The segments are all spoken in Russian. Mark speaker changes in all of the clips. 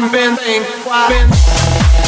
Speaker 1: you've been thinking.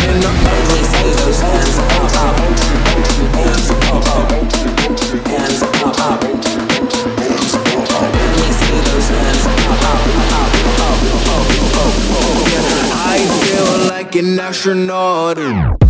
Speaker 2: Astronaut.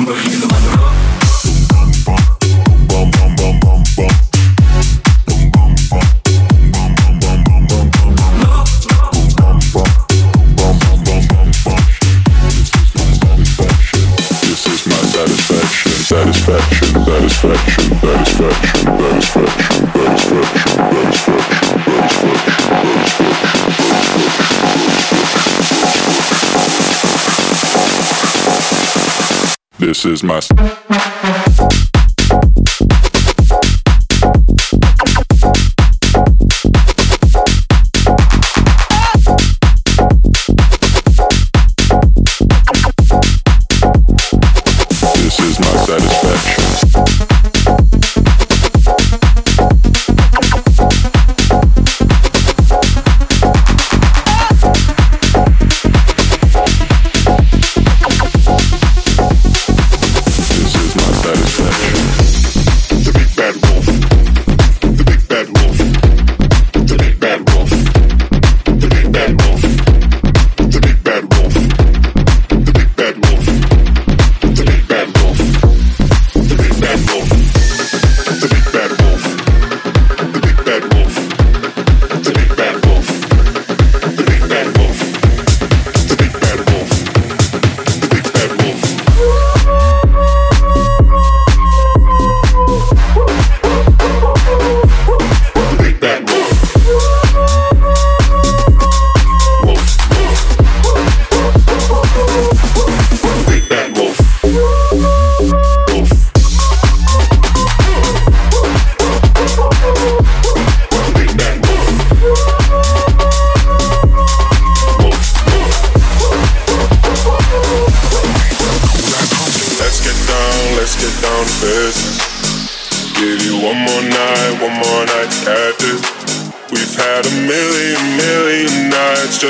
Speaker 3: Мерлин Монро
Speaker 4: This is my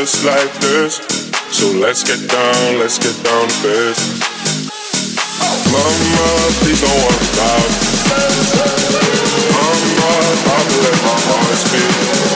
Speaker 4: just like this. So let's get down, let's get down to business. Mama, please don't worry about it. Mama, I'll let my heart speak.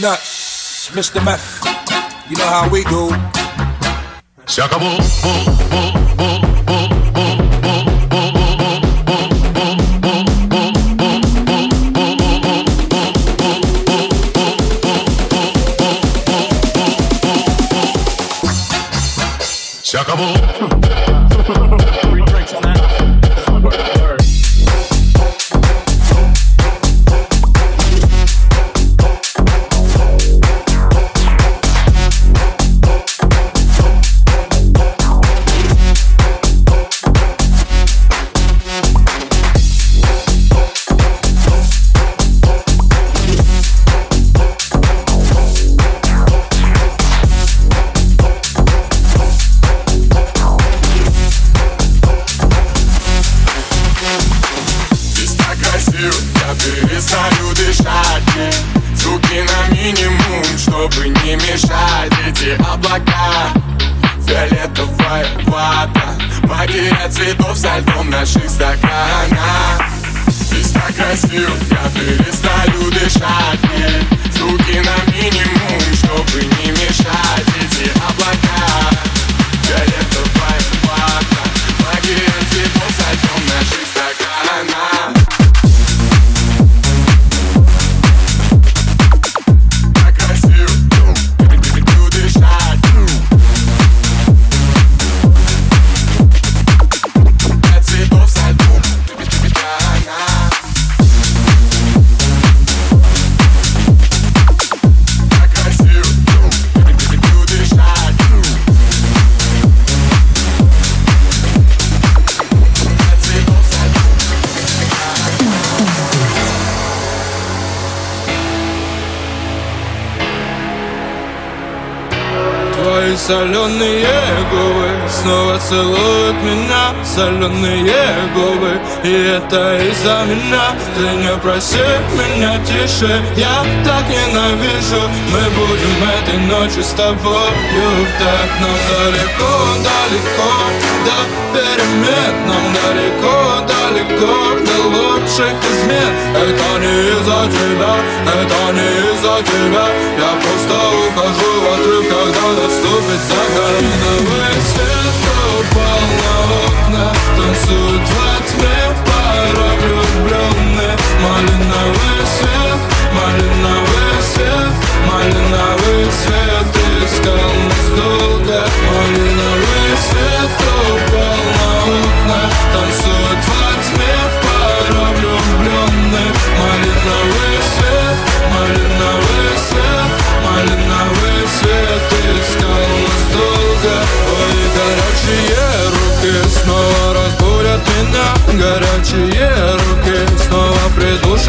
Speaker 5: Nuts, Mr. Meth. You know how we do.
Speaker 3: Se acabó. Se
Speaker 5: соленые губы снова целуют меня. Соленые губы, и это из-за меня. Ты не проси меня тише, я так ненавижу. Мы будем этой ночью с тобою Так нам далеко, далеко До перемен. Нам далеко, далеко До лучших измен. Это не из-за тебя, это не из-за тебя Я просто ухожу в отрыв, когда наступит закат Новый свет. Упал на окна Танцуют во тьме пара влюбленных Малиновый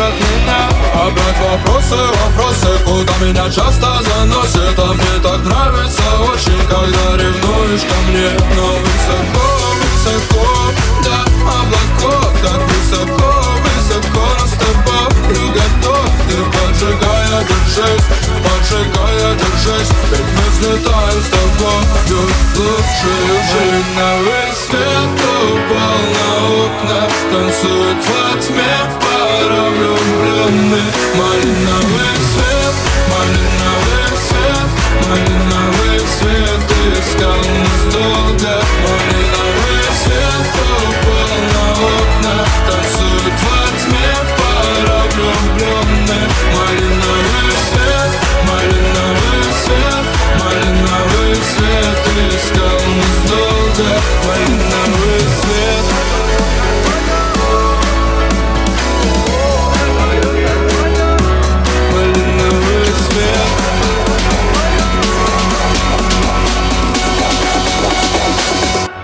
Speaker 5: придушат меня Опять вопросы, вопросы, куда меня часто заносит А мне так нравится очень, когда ревнуешь ко мне Но высоко, высоко, да, облаков Так высоко, высоко, но с тобой готов Ты поджигая, держись, поджигая, держись Ведь мы взлетаем с тобою лучшую жизнь Малиновый свет упал на окна Танцует во тьме влюбленных Малиновый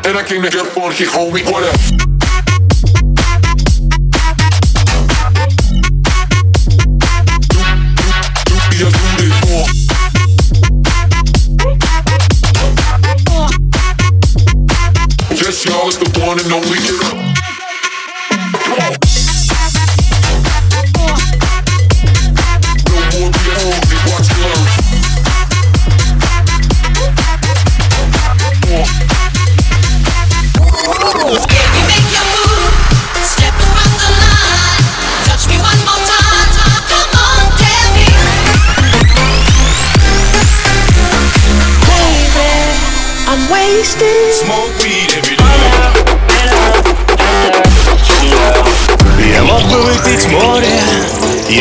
Speaker 3: And I came to get funky, homie. What up? Yes, y'all, it's the one and only get up.